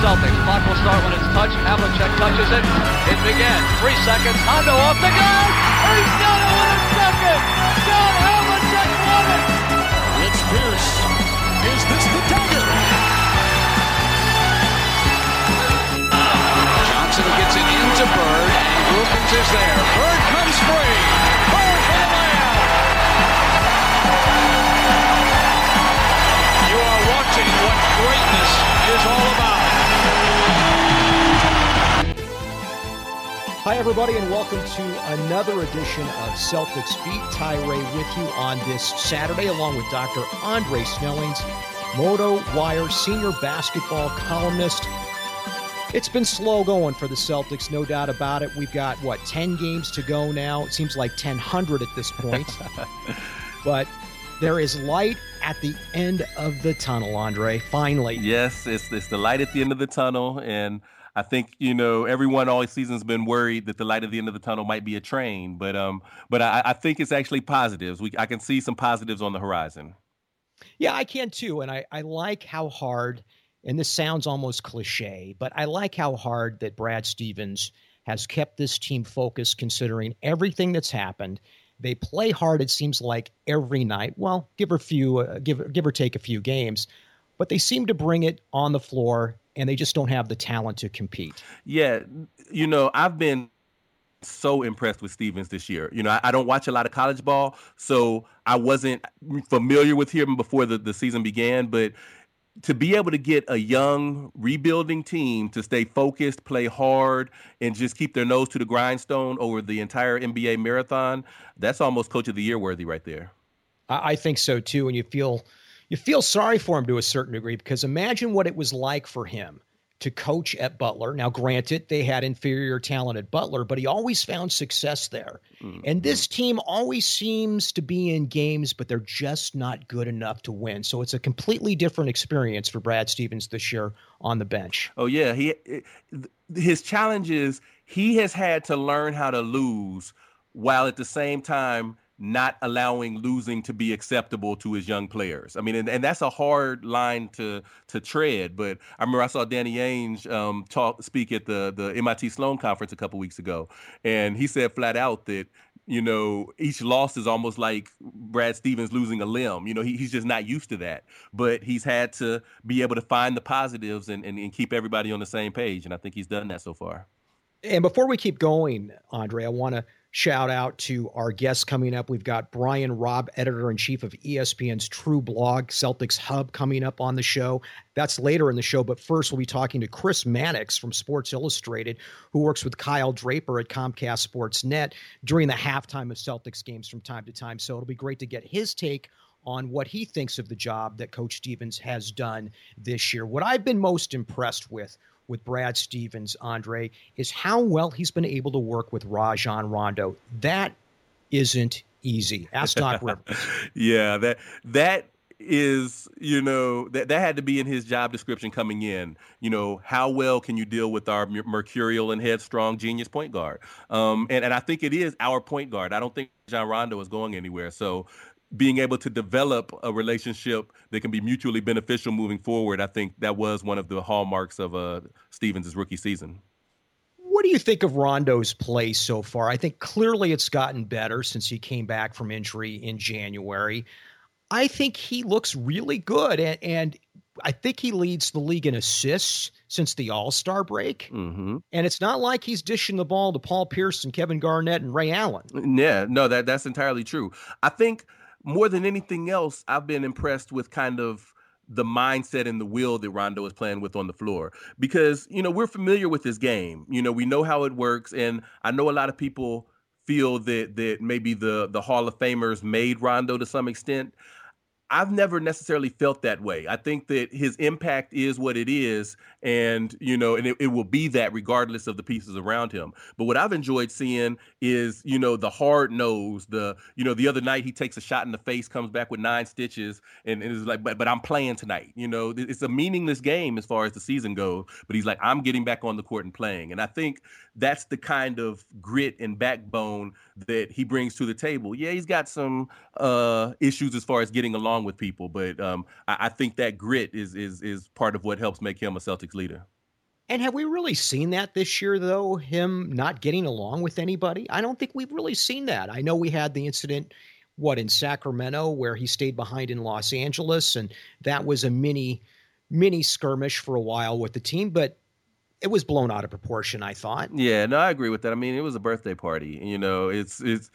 Celtics. Clock will start when it's touched. Havlicek touches it. It begins. Three seconds. Hondo off the gun. He's done it with a second. John Havlicek won it. It's Pierce. Is this the dagger? Gets it into Bird, and Wilkins is there. Bird comes free. Bird for the layup. You are watching what greatness is all about. Hi, everybody, and welcome to another edition of Celtics Beat. Ty Ray with you on this Saturday, along with Dr. Andre Snellings, Moto Wire senior basketball columnist. It's been slow going for the Celtics, no doubt about it. We've got, what, 10 games to go now? It seems like 1,000 at this point. but there is light at the end of the tunnel, Andre, finally. Yes, it's it's the light at the end of the tunnel, and I think you know everyone all season's been worried that the light at the end of the tunnel might be a train, but um, but I, I think it's actually positives. We I can see some positives on the horizon. Yeah, I can too, and I I like how hard. And this sounds almost cliche, but I like how hard that Brad Stevens has kept this team focused, considering everything that's happened. They play hard. It seems like every night. Well, give or few, uh, give give or take a few games, but they seem to bring it on the floor, and they just don't have the talent to compete. Yeah, you know, I've been so impressed with Stevens this year. You know, I, I, don't watch a lot of college ball, so I wasn't familiar with him before the, the season began, but to be able to get a young rebuilding team to stay focused, play hard, and just keep their nose to the grindstone over the entire NBA marathon, that's almost coach of the year worthy right there. I think so too. And you feel you feel sorry for him to a certain degree because imagine what it was like for him to coach at Butler. Now, granted, they had inferior talent at Butler, but he always found success there. Mm-hmm. And this team always seems to be in games, but they're just not good enough to win. So it's a completely different experience for Brad Stevens this year on the bench. Oh yeah, he his challenge is he has had to learn how to lose while at the same time not allowing losing to be acceptable to his young players. I mean, and, and that's a hard line to to tread. But I remember I saw Danny Ainge um, talk speak at the the MIT Sloan conference a couple weeks ago, and he said flat out that you know each loss is almost like Brad Stevens losing a limb. You know, he, he's just not used to that. But he's had to be able to find the positives and, and, and keep everybody on the same page, and I think he's done that so far. And before we keep going, Andre, I want to shout out to our guests coming up. We've got Brian Robb, editor in chief of ESPN's True Blog, Celtics Hub, coming up on the show. That's later in the show. But first, we'll be talking to Chris Mannix from Sports Illustrated, who works with Kyle Draper at Comcast Sports Net during the halftime of Celtics games from time to time. So it'll be great to get his take on what he thinks of the job that Coach Stevens has done this year. What I've been most impressed with with Brad Stevens, Andre, is how well he's been able to work with Rajon Rondo. That isn't easy. Ask Doc Rivers. yeah, that that is you know that that had to be in his job description coming in you know how well can you deal with our mercurial and headstrong genius point guard um and, and i think it is our point guard i don't think Rajon Rondo is going anywhere so being able to develop a relationship that can be mutually beneficial moving forward, I think that was one of the hallmarks of uh, Stevens' rookie season. What do you think of Rondo's play so far? I think clearly it's gotten better since he came back from injury in January. I think he looks really good, and, and I think he leads the league in assists since the All Star break. Mm-hmm. And it's not like he's dishing the ball to Paul Pierce and Kevin Garnett and Ray Allen. Yeah, no, that that's entirely true. I think – more than anything else, I've been impressed with kind of the mindset and the will that Rondo is playing with on the floor. Because, you know, we're familiar with this game. You know, we know how it works. And I know a lot of people feel that that maybe the the Hall of Famers made Rondo to some extent. I've never necessarily felt that way. I think that his impact is what it is, and you know, and it, it, will be that regardless of the pieces around him. But what I've enjoyed seeing is, you know, the hard nose. The you know, the other night he takes a shot in the face, comes back with nine stitches, and, and is like, but but I'm playing tonight. You know, it's a meaningless game as far as the season goes. But he's like, I'm getting back on the court and playing, and I think that's the kind of grit and backbone that he brings to the table. Yeah, he's got some uh, issues as far as getting along with people, but um, I, I, think that grit is is is part of what helps make him a Celtics leader. And have we really seen that this year, though? Him not getting along with anybody? I don't think we've really seen that. I know we had the incident, what, in Sacramento, where he stayed behind in Los Angeles, and that was a mini mini skirmish for a while with the team, but it was blown out of proportion. I thought. Yeah, no, I agree with that. I mean, it was a birthday party. You know, it's it's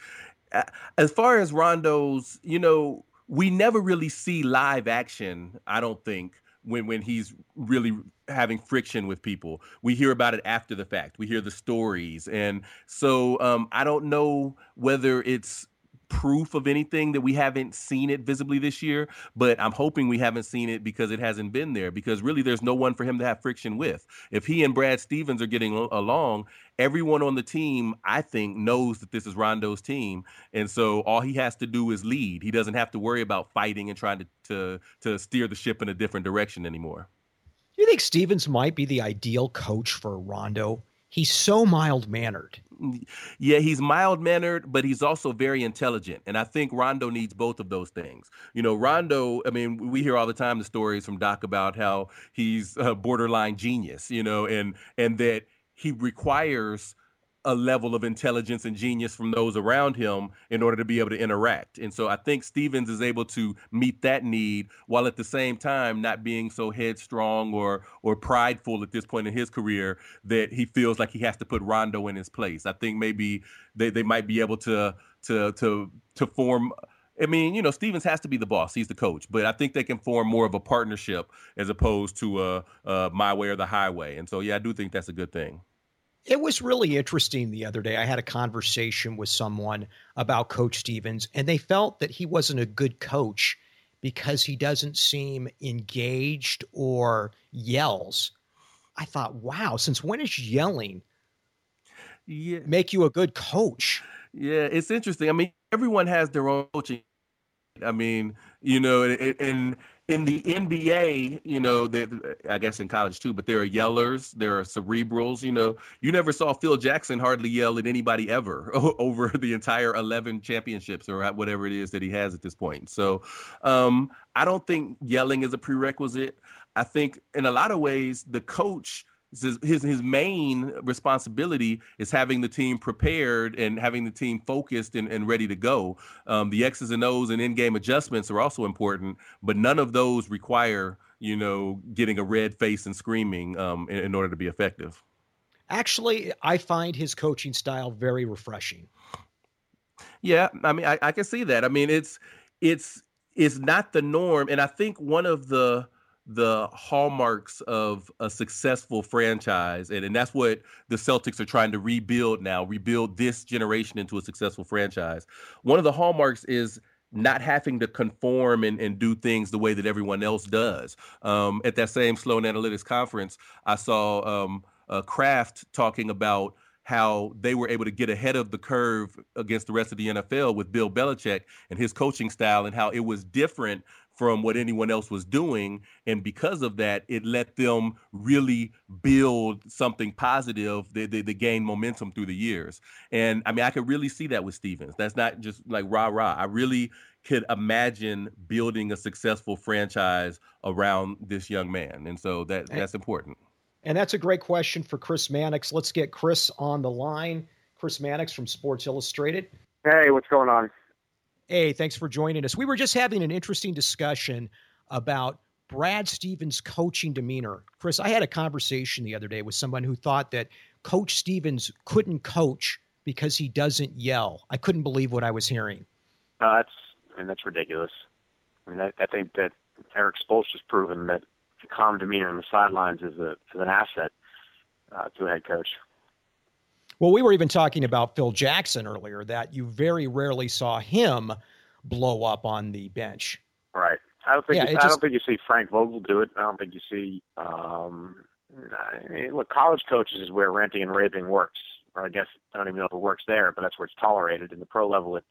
as far as Rondo's. You know, we never really see live action. I don't think when when he's really having friction with people. We hear about it after the fact. We hear the stories, and so um, I don't know whether it's proof of anything that we haven't seen it visibly this year, but I'm hoping we haven't seen it because it hasn't been there because really there's no one for him to have friction with. If he and Brad Stevens are getting along, everyone on the team, I think, knows that this is Rondo's team. And so all he has to do is lead. He doesn't have to worry about fighting and trying to to, to steer the ship in a different direction anymore. Do you think Stevens might be the ideal coach for Rondo? He's so mild mannered yeah, he's mild mannered, but he's also very intelligent. And I think Rondo needs both of those things. You know, Rondo, I mean, we hear all the time the stories from Doc about how he's a borderline genius, you know, and and that he requires a level of intelligence and genius from those around him in order to be able to interact. And so I think Stevens is able to meet that need while at the same time not being so headstrong or or prideful at this point in his career that he feels like he has to put Rondo in his place. I think maybe they, they might be able to to to to form I mean, you know, Stevens has to be the boss. He's the coach, but I think they can form more of a partnership as opposed to uh, my way or the highway. And so, yeah, I do think that's a good thing. It was really interesting the other day. I had a conversation with someone about Coach Stevens, and they felt that he wasn't a good coach because he doesn't seem engaged or yells. I thought, wow, since when is yelling yeah. make you a good coach? Yeah, it's interesting. I mean, everyone has their own coaching. I mean, you know, and, and in the NBA, you know, I guess in college too, but there are yellers, there are cerebrals. You know, you never saw Phil Jackson hardly yell at anybody ever over the entire 11 championships or whatever it is that he has at this point. So um, I don't think yelling is a prerequisite. I think in a lot of ways, the coach his, his his main responsibility is having the team prepared and having the team focused and, and ready to go. Um, the X's and O's and in-game adjustments are also important, but none of those require you know getting a red face and screaming um, in, in order to be effective. Actually, I find his coaching style very refreshing. Yeah, I mean, I, I can see that. I mean, it's it's it's not the norm, and I think one of the the hallmarks of a successful franchise and, and that's what the celtics are trying to rebuild now rebuild this generation into a successful franchise. One of the hallmarks is not having to conform and, and do things the way that everyone else does. Um, at that same sloan analytics conference i saw um, uh, kraft talking about how they were able to get ahead of the curve against the rest of the NFL with Bill Belichick and his coaching style, and how it was different from what anyone else was doing. And because of that, it let them really build something positive that they, they, gain momentum through the years. And I mean, I could really see that with Stevens. That's not just like rah rah. I really could imagine building a successful franchise around this young man. And so that that's important. And that's a great question for Chris Mannix. Let's get Chris on the line. Chris Mannix from Sports Illustrated. Hey, what's going on? Hey, thanks for joining us. We were just having an interesting discussion about Brad Stevens' coaching demeanor. Chris, I had a conversation the other day with someone who thought that Coach Stevens couldn't coach because he doesn't yell. I couldn't believe what I was hearing. No, that's I mean that's ridiculous. I mean, I, I think that Erik Spoelstra's proven that calm demeanor on the sidelines is, a, is an asset uh, to a head coach. Well, we were even talking about Phil Jackson earlier, that you very rarely saw him blow up on the bench. Right. I don't think yeah, you, I don't think you see Frank Vogel do it. I don't think you see. Um, I mean, look, college coaches is where ranting and raving works. Or I guess I don't even know if it works there, but that's where it's tolerated. In the pro level, it,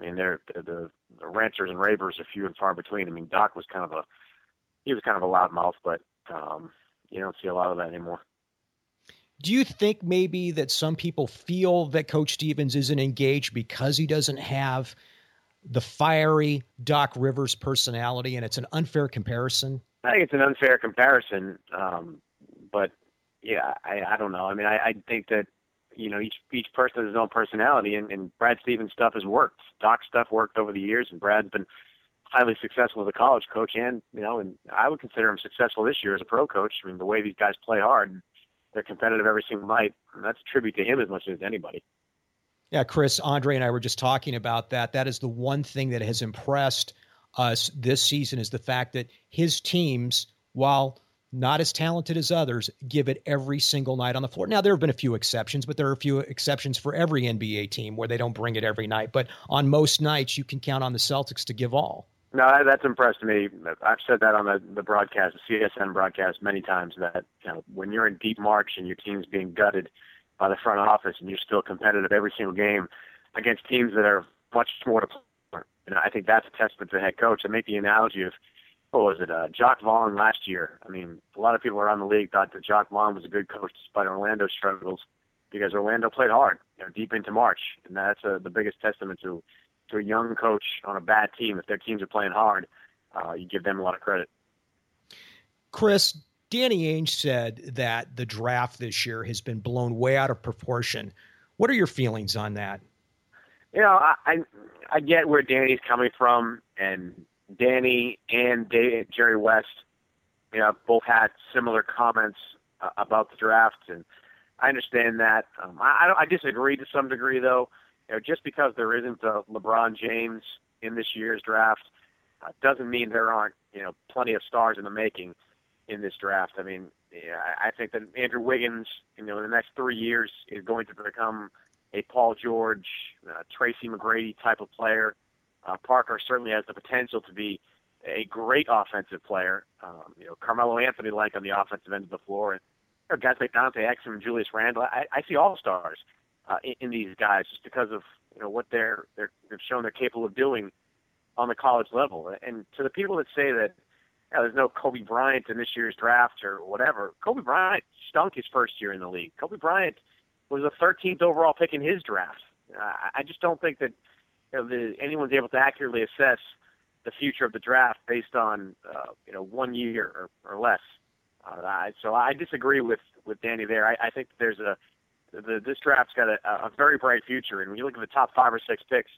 I mean, they're, the, the ranters and ravers are few and far between. I mean, Doc was kind of a he was kind of a loudmouth, but um, you don't see a lot of that anymore. Do you think maybe that some people feel that Coach Stevens isn't engaged because he doesn't have the fiery Doc Rivers personality, and it's an unfair comparison? I think it's an unfair comparison, um, but yeah, I, I don't know. I mean, I, I think that you know each each person has his own personality, and, and Brad Stevens' stuff has worked. Doc's stuff worked over the years, and Brad's been highly successful as a college coach, and you know, and I would consider him successful this year as a pro coach. I mean, the way these guys play hard, they're competitive every single night. And that's a tribute to him as much as anybody. Yeah, Chris, Andre, and I were just talking about that. That is the one thing that has impressed us this season is the fact that his teams, while not as talented as others, give it every single night on the floor. Now, there have been a few exceptions, but there are a few exceptions for every NBA team where they don't bring it every night. But on most nights, you can count on the Celtics to give all. No, that's impressed me. I've said that on the, the broadcast, the CSN broadcast, many times. That you know, when you're in deep March and your team's being gutted by the front office, and you're still competitive every single game against teams that are much more to play for. And I think that's a testament to the head coach. I make the analogy of what was it, uh, Jacque Vaughn last year. I mean, a lot of people around the league thought that Jacque Vaughn was a good coach despite Orlando's struggles because Orlando played hard, you know, deep into March, and that's uh, the biggest testament to to a young coach on a bad team, if their teams are playing hard, uh, you give them a lot of credit. Chris, Danny Ainge said that the draft this year has been blown way out of proportion. What are your feelings on that? You know, I I, I get where Danny's coming from, and Danny and Dave, Jerry West, you know, both had similar comments uh, about the draft, and I understand that. Um, I, I disagree to some degree, though you know, just because there isn't a LeBron James in this year's draft uh, doesn't mean there aren't, you know, plenty of stars in the making in this draft. I mean, yeah, I think that Andrew Wiggins, you know, in the next three years is going to become a Paul George, uh, Tracy McGrady type of player. Uh, Parker certainly has the potential to be a great offensive player. Um, you know, Carmelo Anthony like on the offensive end of the floor, and you know, guys like Dante Exum and Julius Randle. I, I see all stars uh, in, in these guys just because of you know what they're they're they've shown they're capable of doing on the college level. And to the people that say that know, there's no Kobe Bryant in this year's draft or whatever, Kobe Bryant stunk his first year in the league. Kobe Bryant was the 13th overall pick in his draft. Uh, I just don't think that you know, the, anyone's able to accurately assess the future of the draft based on uh, you know one year or, or less. Uh, so I disagree with with Danny there. I, I think there's a the, this draft's got a, a very bright future. And when you look at the top five or six picks,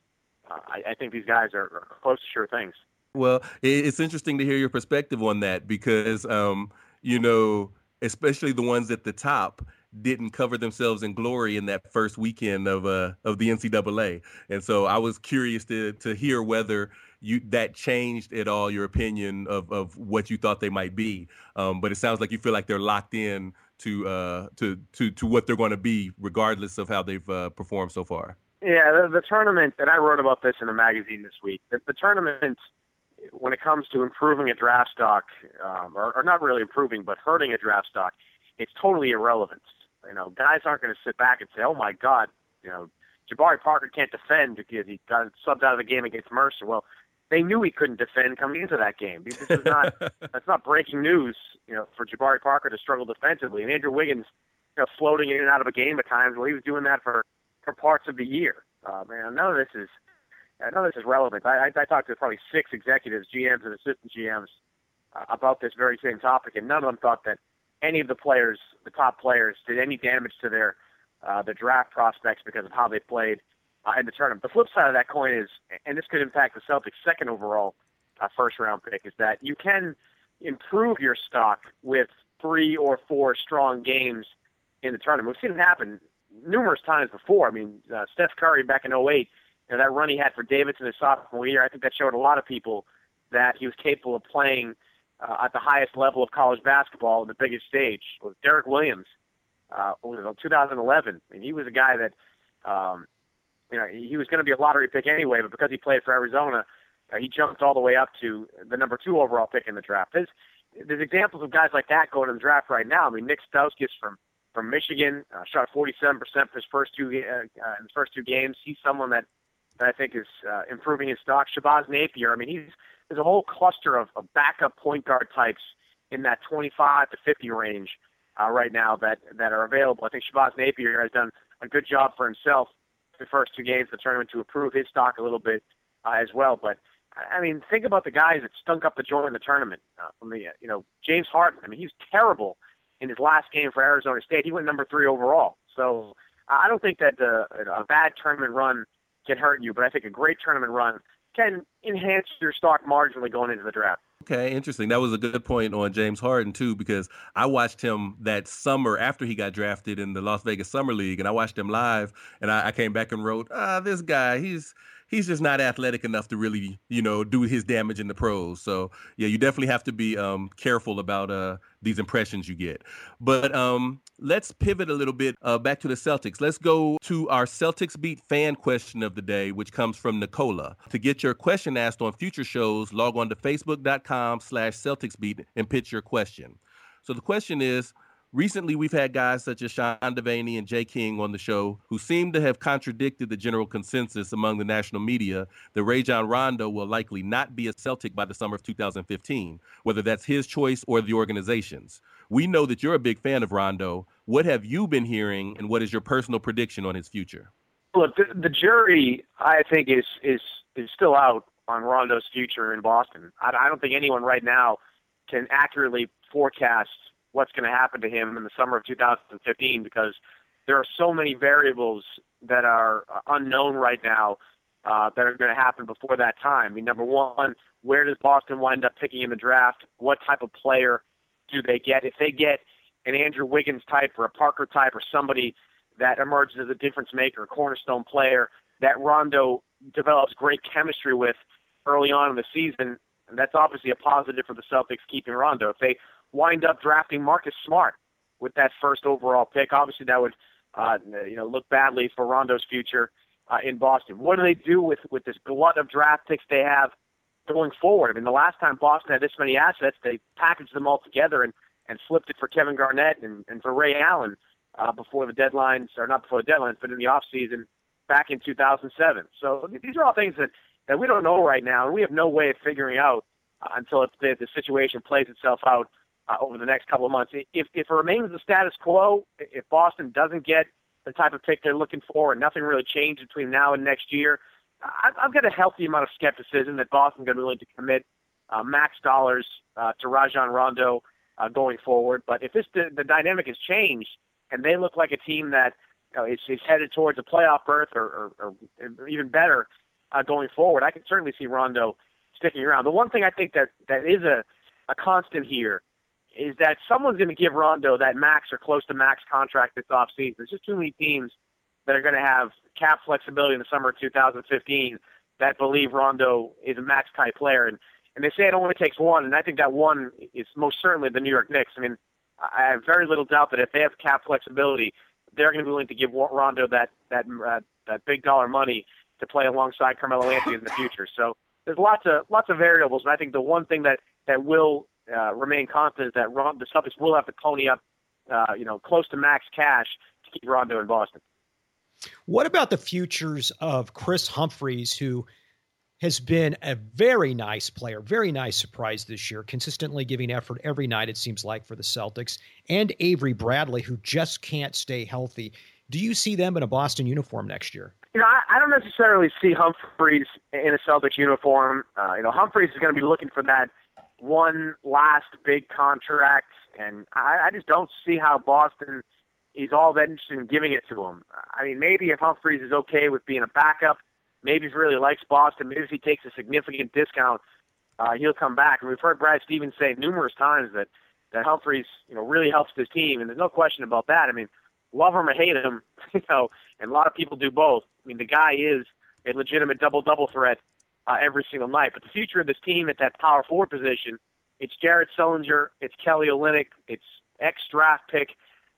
uh, I, I think these guys are, are close to sure things. Well, it's interesting to hear your perspective on that because, um, you know, especially the ones at the top didn't cover themselves in glory in that first weekend of uh of the NCAA, and so I was curious to to hear whether you that changed at all your opinion of of what you thought they might be. Um, but it sounds like you feel like they're locked in to uh, to to to what they're going to be, regardless of how they've uh, performed so far. Yeah, the, the tournament, and I wrote about this in a magazine this week. The, the tournament, when it comes to improving a draft stock, um, or, or not really improving, but hurting a draft stock, it's totally irrelevant. You know, guys aren't going to sit back and say, "Oh my God, you know, Jabari Parker can't defend because he got subbed out of the game against Mercer." Well, they knew he couldn't defend coming into that game. This is not that's not breaking news, you know, for Jabari Parker to struggle defensively. And Andrew Wiggins, you know, floating in and out of a game at times. Well, he was doing that for for parts of the year. Uh, man, none of this is none of this is relevant. I, I, I talked to probably six executives, GMs, and assistant GMs uh, about this very same topic, and none of them thought that any of the players, the top players, did any damage to their uh, the draft prospects because of how they played uh, in the tournament. The flip side of that coin is, and this could impact the Celtics' second overall uh, first round pick, is that you can improve your stock with three or four strong games in the tournament. We've seen it happen numerous times before. I mean, uh, Steph Curry back in 08, you know, that run he had for Davidson his sophomore year, I think that showed a lot of people that he was capable of playing uh, at the highest level of college basketball on the biggest stage was Derrick Williams. Uh, was it 2011? And he was a guy that, um, you know, he was going to be a lottery pick anyway, but because he played for Arizona, uh, he jumped all the way up to the number two overall pick in the draft. There's, there's examples of guys like that going in the draft right now. I mean, Nick Stauskas from from Michigan uh, shot 47% for his first two uh, uh, in his first two games. He's someone that, that I think is uh, improving his stock. Shabazz Napier. I mean, he's there's a whole cluster of, of backup point guard types in that 25 to 50 range uh, right now that that are available. I think Shabazz Napier has done a good job for himself the first two games of the tournament to improve his stock a little bit uh, as well. But I mean, think about the guys that stunk up the joint in the tournament. Uh, from the you know James Harden. I mean, he's terrible in his last game for Arizona State. He went number three overall. So I don't think that uh, a bad tournament run can hurt you, but I think a great tournament run can enhance your stock marginally going into the draft. Okay, interesting. That was a good point on James Harden too, because I watched him that summer after he got drafted in the Las Vegas Summer League, and I watched him live, and I, I came back and wrote, "Ah, this guy, he's he's just not athletic enough to really, you know, do his damage in the pros. So yeah, you definitely have to be um, careful about uh, these impressions you get. But um, let's pivot a little bit uh, back to the Celtics. Let's go to our Celtics beat fan question of the day, which comes from Nicola. To get your question asked on future shows, log on to facebook.com slash Celtics beat and pitch your question. So the question is, Recently, we've had guys such as Sean Devaney and Jay King on the show who seem to have contradicted the general consensus among the national media that Rajon Rondo will likely not be a Celtic by the summer of 2015, whether that's his choice or the organization's. We know that you're a big fan of Rondo. What have you been hearing, and what is your personal prediction on his future? Look, the, the jury, I think, is is is still out on Rondo's future in Boston. I, I don't think anyone right now can accurately forecast what's going to happen to him in the summer of 2015 because there are so many variables that are uh, unknown right now uh, that are going to happen before that time. I mean, number one, where does Boston wind up picking in the draft? What type of player do they get? If they get an Andrew Wiggins type or a Parker type or somebody that emerges as a difference maker, a cornerstone player that Rondo develops great chemistry with early on in the season, that's obviously a positive for the Celtics keeping Rondo. If they wind up drafting Marcus Smart with that first overall pick. Obviously, that would uh, you know look badly for Rondo's future uh, in Boston. What do they do with with this glut of draft picks they have going forward? I mean, the last time Boston had this many assets, they packaged them all together and and flipped it for Kevin Garnett and, and for Ray Allen uh, before the deadlines, or not before the deadlines, but in the off season back in 2007. So these are all things that that we don't know right now, and we have no way of figuring out uh, until it, the, the situation plays itself out uh, over the next couple of months. If, if it remains the status quo, if Boston doesn't get the type of pick they're looking for and nothing really changes between now and next year, I've got a healthy amount of skepticism that Boston's going to be willing to commit uh, max dollars uh, to Rajon Rondo uh, going forward. But if this the, the dynamic has changed and they look like a team that you know, is, is headed towards a playoff berth or, or, or even better uh, going forward, I can certainly see Rondo sticking around. The one thing I think that that is a a constant here is that someone's going to give Rondo that max or close to max contract this offseason. There's just too many teams that are going to have cap flexibility in the summer of 2015 that believe Rondo is a max type player. And, and they say it only takes one, and I think that one is most certainly the New York Knicks. I mean, I have very little doubt that if they have cap flexibility, they're going to be willing to give Rondo that that uh, that big dollar money to play alongside Carmelo Anthony in the future. So there's lots of lots of variables, and I think the one thing that that will uh, remain confident is that Ron, the Celtics will have to pony up, uh, you know, close to max cash to keep Rondo in Boston. What about the futures of Kris Humphries, who has been a very nice player, very nice surprise this year, consistently giving effort every night, it seems like, for the Celtics, and Avery Bradley, who just can't stay healthy. Do you see them in a Boston uniform next year? You know, I, I don't necessarily see Humphreys in a Celtics uniform. Uh, you know, Humphries is going to be looking for that one last big contract, and I, I just don't see how Boston is all that interested in giving it to him. I mean, maybe if Humphries is okay with being a backup, maybe he really likes Boston, maybe if he takes a significant discount, uh, he'll come back. And we've heard Brad Stevens say numerous times that that Humphries, you know, really helps this team, and there's no question about that. I mean, love him or hate him, you know, and a lot of people do both. I mean, the guy is a legitimate double-double threat uh, every single night. But the future of this team at that power forward position, it's Jared Sullinger, it's Kelly Olynyk, it's ex draft pick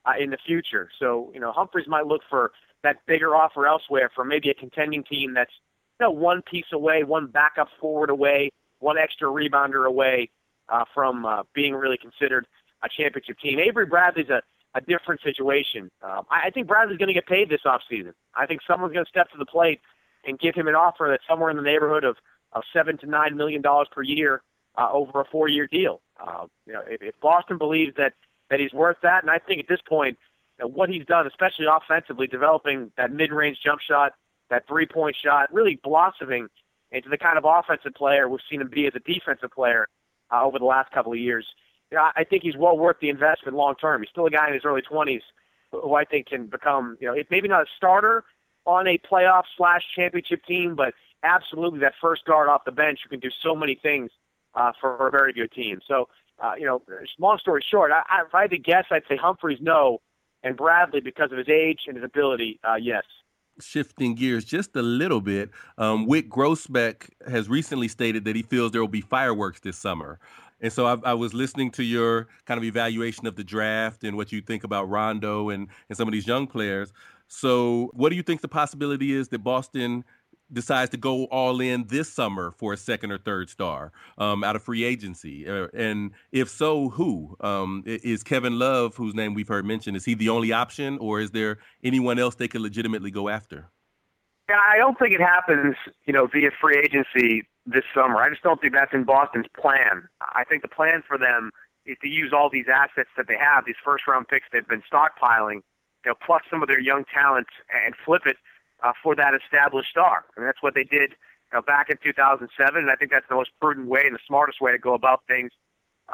uh, in the future. So you know Humphries might look for that bigger offer elsewhere from maybe a contending team that's you know one piece away, one backup forward away, one extra rebounder away uh, from uh, being really considered a championship team. Avery Bradley's a a different situation. Um, I, I think Bradley's going to get paid this offseason. I think someone's going to step to the plate and give him an offer that's somewhere in the neighborhood of, of seven to nine million dollars per year uh, over a four-year deal. Uh, you know, if, if Boston believes that that he's worth that, and I think at this point, what he's done, especially offensively, developing that mid-range jump shot, that three-point shot, really blossoming into the kind of offensive player we've seen him be as a defensive player uh, over the last couple of years you know, I think he's well worth the investment long term. He's still a guy in his early 20s who I think can become, you know, maybe not a starter on a playoff slash championship team, but absolutely that first guard off the bench who can do so many things uh, for a very good team. So, uh, you know, long story short, I, I, if I had to guess, I'd say Humphries no, and Bradley because of his age and his ability, uh, yes shifting gears just a little bit, um, Wyc Grousbeck has recently stated that he feels there will be fireworks this summer. And so I, I, was listening to your kind of evaluation of the draft and what you think about Rondo and, and some of these young players. So, what do you think the possibility is that Boston decides to go all in this summer for a second or third star um, out of free agency? Uh, and if so, who? Um, is Kevin Love, whose name we've heard mentioned, is he the only option, or is there anyone else they could legitimately go after? I don't think it happens, you know, via free agency this summer. I just don't think that's in Boston's plan. I think the plan for them is to use all these assets that they have, these first round picks they've been stockpiling, you know, plus some of their young talent and flip it uh, for that established star. I mean, that's what they did you know, back in 2007, and I think that's the most prudent way and the smartest way to go about things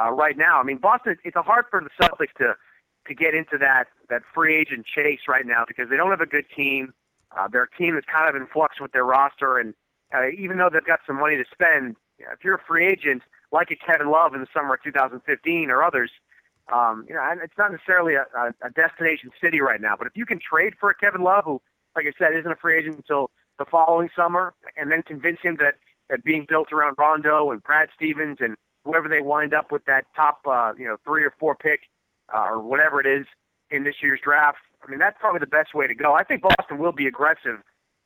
uh, right now. I mean, Boston, it's hard for the Celtics to to get into that that free agent chase right now because they don't have a good team. Uh, their team is kind of in flux with their roster, and uh, even though they've got some money to spend, if you're a free agent like a Kevin Love in the summer of 2015 or others, um, you know, it's not necessarily a, a destination city right now. But if you can trade for a Kevin Love, who, like I said, isn't a free agent until the following summer, and then convince him that that being built around Rondo and Brad Stevens and whoever they wind up with that top, uh, you know, three or four pick uh, or whatever it is in this year's draft, I mean, that's probably the best way to go. I think Boston will be aggressive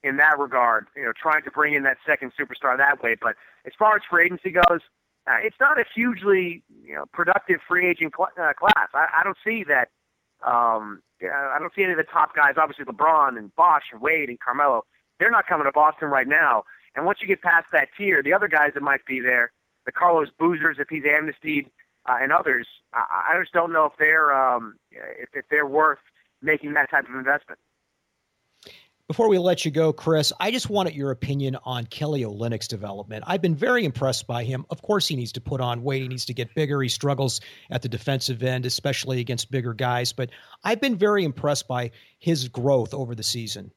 in that regard, you know, trying to bring in that second superstar that way. But as far as free agency goes, uh, it's not a hugely, you know, productive free agent cl- uh, class. I, I don't see that. Um, I don't see any of the top guys. Obviously, LeBron and Bosh and Wade and Carmelo. They're not coming to Boston right now. And once you get past that tier, the other guys that might be there, the Carlos Boozers, if he's amnestied, uh, and others, I, I just don't know if they're um, if, if they're worth making that type of investment. Before we let you go, Chris, I just wanted your opinion on Kelly Olynyk's development. I've been very impressed by him. Of course, he needs to put on weight. He needs to get bigger. He struggles at the defensive end, especially against bigger guys. But I've been very impressed by his growth over the season.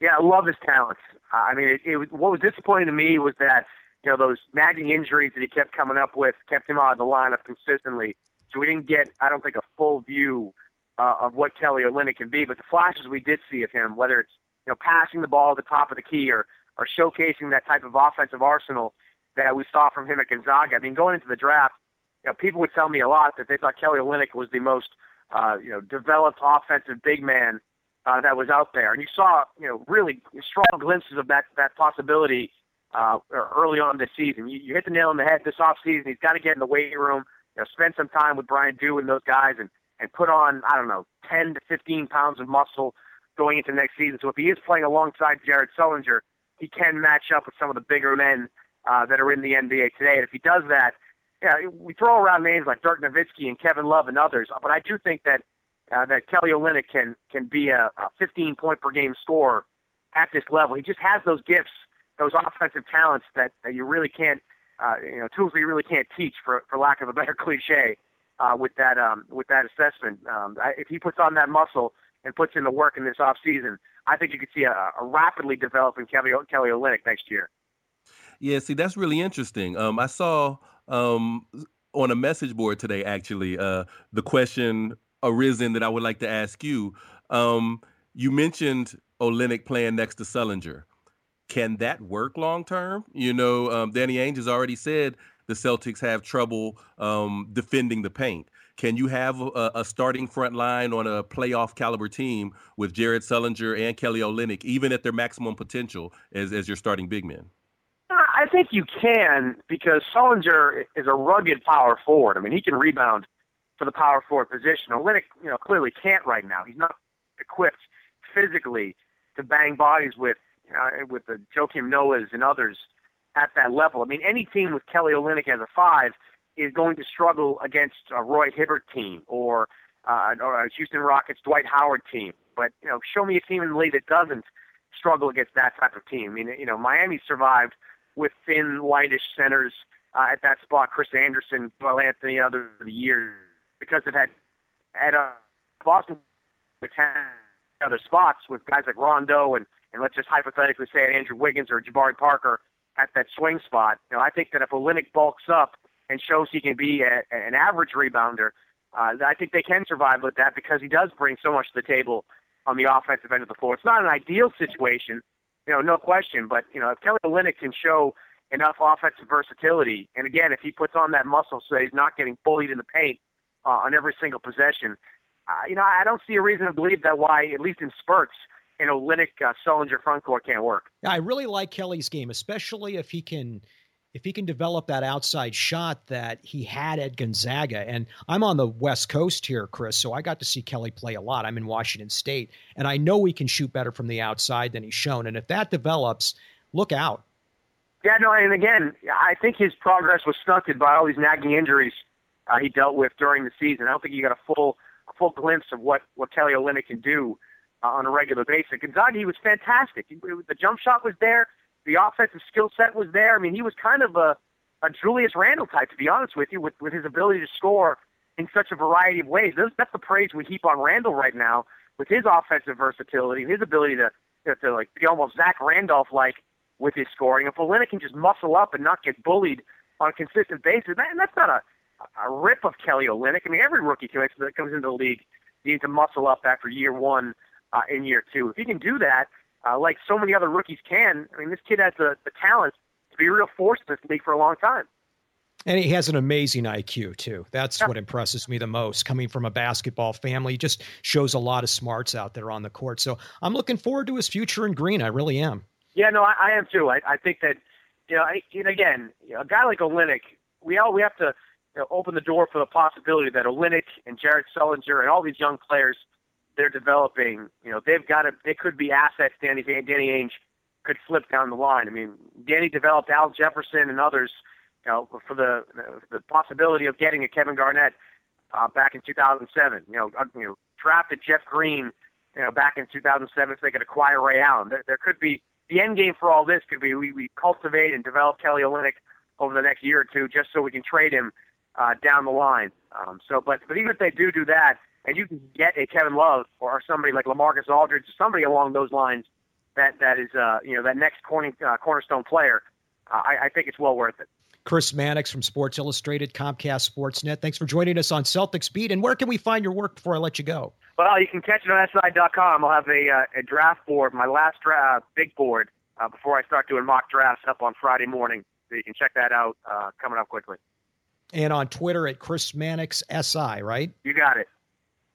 Yeah, I love his talents. I mean, it, it, what was disappointing to me was that you know those nagging injuries that he kept coming up with kept him out of the lineup consistently. So we didn't get, I don't think, a full view uh, of what Kelly Olynyk can be. But the flashes we did see of him, whether it's you know, passing the ball at the top of the key or, or showcasing that type of offensive arsenal that we saw from him at Gonzaga. I mean, going into the draft, you know, people would tell me a lot that they thought Kelly Olynyk was the most, uh, you know, developed offensive big man uh, that was out there. And you saw, you know, really strong glimpses of that, that possibility uh, early on this season. You, you hit the nail on the head this offseason. He's got to get in the weight room, you know, spend some time with Bryan Doo and those guys and, and put on, I don't know, 10 to 15 pounds of muscle going into next season. So if he is playing alongside Jared Sullinger, he can match up with some of the bigger men uh, that are in the NBA today. And if he does that, yeah, we throw around names like Dirk Nowitzki and Kevin Love and others, but I do think that uh, that Kelly Olynyk can can be a, a 15 point per game scorer at this level. He just has those gifts, those offensive talents that, that you really can't, uh, you know, tools that you really can't teach, for for lack of a better cliche, uh, with that um, with that assessment. Um, if he puts on that muscle, and puts in the work in this off season, I think you could see a, a rapidly developing Kelly, Kelly Olynyk next year. Yeah, see, that's really interesting. Um, I saw um, on a message board today, actually, uh, the question arisen that I would like to ask you. Um, you mentioned Olynyk playing next to Sullinger. can that work long term? You know, um, Danny Ainge has already said the Celtics have trouble um, defending the paint. Can you have a, a, starting front line on a playoff caliber team with Jared Sullinger and Kelly Olynyk, even at their maximum potential as, as your starting big men? I think you can because Sullinger is a rugged power forward. I mean, he can rebound for the power forward position. Olynyk, you know, clearly can't right now. He's not equipped physically to bang bodies with uh, with the Joakim Noahs and others at that level. I mean, any team with Kelly Olynyk as a five is going to struggle against a Roy Hibbert team or uh, or a Houston Rockets Dwight Howard team. But you know, show me a team in the league that doesn't struggle against that type of team. I mean, you know, Miami survived with thin, lightish centers uh, at that spot. Chris Andersen, Joel Anthony, other the years because they've had at uh, Boston with other spots with guys like Rondo and and let's just hypothetically say Andrew Wiggins or Jabari Parker at that swing spot. You know, I think that if Olynyk bulks up and shows he can be a, an average rebounder, uh, I think they can survive with that because he does bring so much to the table on the offensive end of the floor. It's not an ideal situation, you know, no question, but you know, if Kelly Olynyk can show enough offensive versatility, and again, if he puts on that muscle so that he's not getting bullied in the paint uh, on every single possession, uh, you know, I don't see a reason to believe that why, at least in spurts, know, Olynyk uh, Sullinger front court can't work. I really like Kelly's game, especially if he can if he can develop that outside shot that he had at Gonzaga. And I'm on the West Coast here, Chris, so I got to see Kelly play a lot. I'm in Washington State, and I know he can shoot better from the outside than he's shown. And if that develops, look out. Yeah, no, and again, I think his progress was stunted by all these nagging injuries uh, he dealt with during the season. I don't think he got a full a full glimpse of what what Kelly Olynyk can do uh, on a regular basis. Gonzaga, he was fantastic. He, the jump shot was there. The offensive skill set was there. I mean, he was kind of a, a Julius Randle type, to be honest with you, with, with his ability to score in such a variety of ways. That's, that's the praise we heap on Randle right now with his offensive versatility, his ability to, to, to like be almost Zach Randolph like with his scoring. If Olynyk can just muscle up and not get bullied on a consistent basis, and that's not a, a rip of Kelly Olynyk. I mean, every rookie that comes into the league needs to muscle up after year one uh, in year two. If he can do that, uh, like so many other rookies can, I mean, this kid has the, the talent to be a real force in this league for a long time. And he has an amazing IQ too. That's yeah. what impresses me the most. Coming from a basketball family, he just shows a lot of smarts out there on the court. So I'm looking forward to his future in green. I really am. Yeah, no, I, I am too. I, I think that you know, I, and again, you know, a guy like Olynyk, we all we have to you know, open the door for the possibility that Olynyk and Jared Sullinger and all these young players they're developing, you know, they've got to, they could be assets Danny, Danny Ainge could flip down the line. I mean, Danny developed Al Jefferson and others, you know, for the, the possibility of getting a Kevin Garnett uh, back in 2007. You know, uh, you know, drafted Jeff Green, you know, back in 2007 so they could acquire Ray Allen. There, there could be, the end game for all this could be we, we cultivate and develop Kelly Olynyk over the next year or two just so we can trade him uh, down the line. Um, so, but, but even if they do do that, and you can get a Kevin Love or somebody like LaMarcus Aldridge, somebody along those lines that that is uh, you know that next corner, uh, cornerstone player, uh, I, I think it's well worth it. Chris Mannix from Sports Illustrated, Comcast Sportsnet. Thanks for joining us on Celtics Beat. And where can we find your work before I let you go? Well, you can catch it on SI.com. I'll have a, uh, a draft board, my last draft, big board, uh, before I start doing mock drafts up on Friday morning. So you can check that out uh, coming up quickly. And on Twitter at Chris Mannix SI, right? You got it.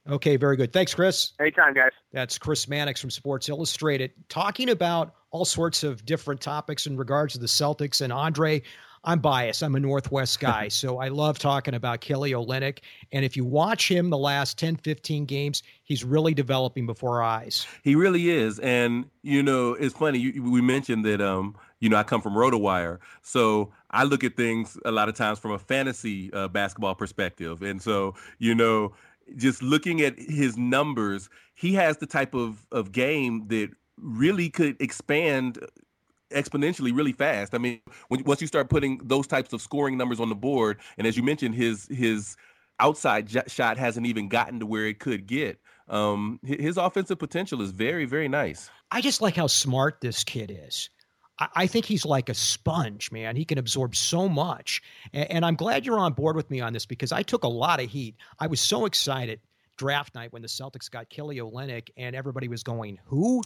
Okay, very good. Thanks, Chris. Anytime, guys. That's Chris Mannix from Sports Illustrated talking about all sorts of different topics in regards to the Celtics. And Andre, I'm biased. I'm a Northwest guy, so I love talking about Kelly Olynyk. And if you watch him the last 10, 15 games, he's really developing before our eyes. He really is. And, you know, it's funny. You, we mentioned that, um, you know, I come from RotoWire. So I look at things a lot of times from a fantasy uh, basketball perspective. And so, you know, just looking at his numbers, he has the type of, of game that really could expand exponentially really fast. I mean, when, once you start putting those types of scoring numbers on the board, and as you mentioned, his his outside j- shot hasn't even gotten to where it could get. Um, his offensive potential is very, very nice. I just like how smart this kid is. I think he's like a sponge, man. He can absorb so much. And I'm glad you're on board with me on this because I took a lot of heat. I was so excited draft night when the Celtics got Kelly Olynyk and everybody was going, Who?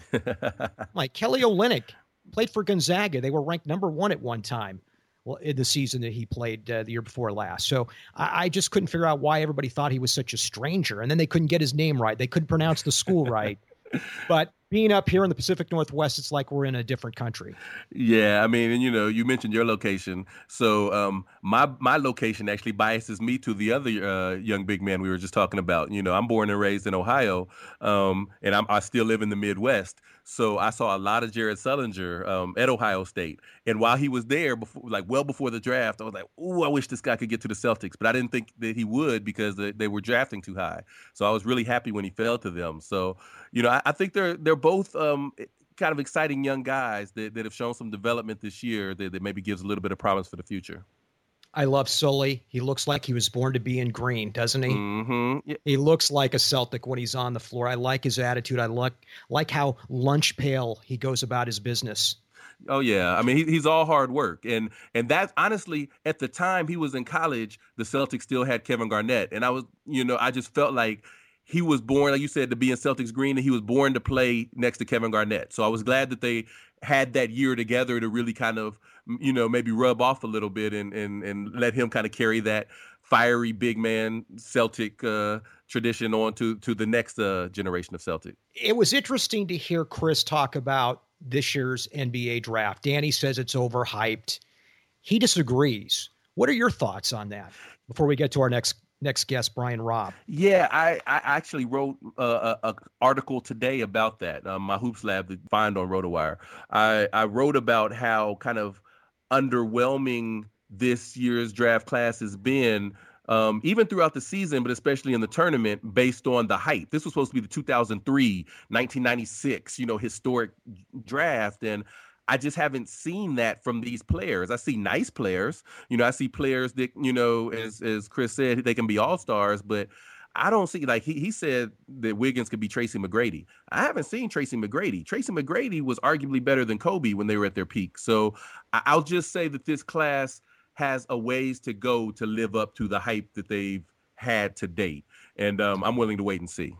like Kelly Olynyk. played for Gonzaga. They were ranked number one at one time. Well, in the season that he played uh, the year before last. So I, I, just couldn't figure out why everybody thought he was such a stranger. And then they couldn't get his name right. They couldn't pronounce the school right. But being up here in the Pacific Northwest, it's like we're in a different country. Yeah, I mean, and you know, you mentioned your location, so um, my my location actually biases me to the other uh, young big man we were just talking about. You know, I'm born and raised in Ohio, um, and I'm, I still live in the Midwest. So I saw a lot of Jared Sullinger um, at Ohio State, and while he was there, before like well before the draft, I was like, "Ooh, I wish this guy could get to the Celtics," but I didn't think that he would because they, were drafting too high. So I was really happy when he fell to them. So you know, I, I think they're they're both um, kind of exciting young guys that, that have shown some development this year that, that maybe gives a little bit of promise for the future. I love Sully. He looks like he was born to be in green, doesn't he? Mm-hmm. He looks like a Celtic when he's on the floor. I like his attitude. I like like how lunch pail he goes about his business. Oh yeah, I mean he, he's all hard work, and and that honestly, at the time he was in college, the Celtics still had Kevin Garnett, and I was, you know, I just felt like he was born, like you said, to be in Celtics green, and he was born to play next to Kevin Garnett. So I was glad that they had that year together to really kind of, you know, maybe rub off a little bit and and and let him kind of carry that fiery big man Celtic uh, tradition on to to the next uh, generation of Celtic. It was interesting to hear Chris talk about this year's NBA draft. Danny says it's overhyped. He disagrees. What are your thoughts on that? Before we get to our next next guest, Brian Robb. Yeah, I, I actually wrote a, a, article today about that. Um, my hoops lab to find on RotoWire. I, I wrote about how kind of underwhelming this year's draft class has been. Um, even throughout the season, but especially in the tournament, based on the hype. This was supposed to be the 2003, 1996, you know, historic draft, and I just haven't seen that from these players. I see nice players. You know, I see players that, you know, as as Chris said, they can be all stars, but I don't see like he, he said that Wiggins could be Tracy McGrady. I haven't seen Tracy McGrady. Tracy McGrady was arguably better than Kobe when they were at their peak. So I'll just say that this class has a ways to go to live up to the hype that they've had to date. And um, I'm willing to wait and see.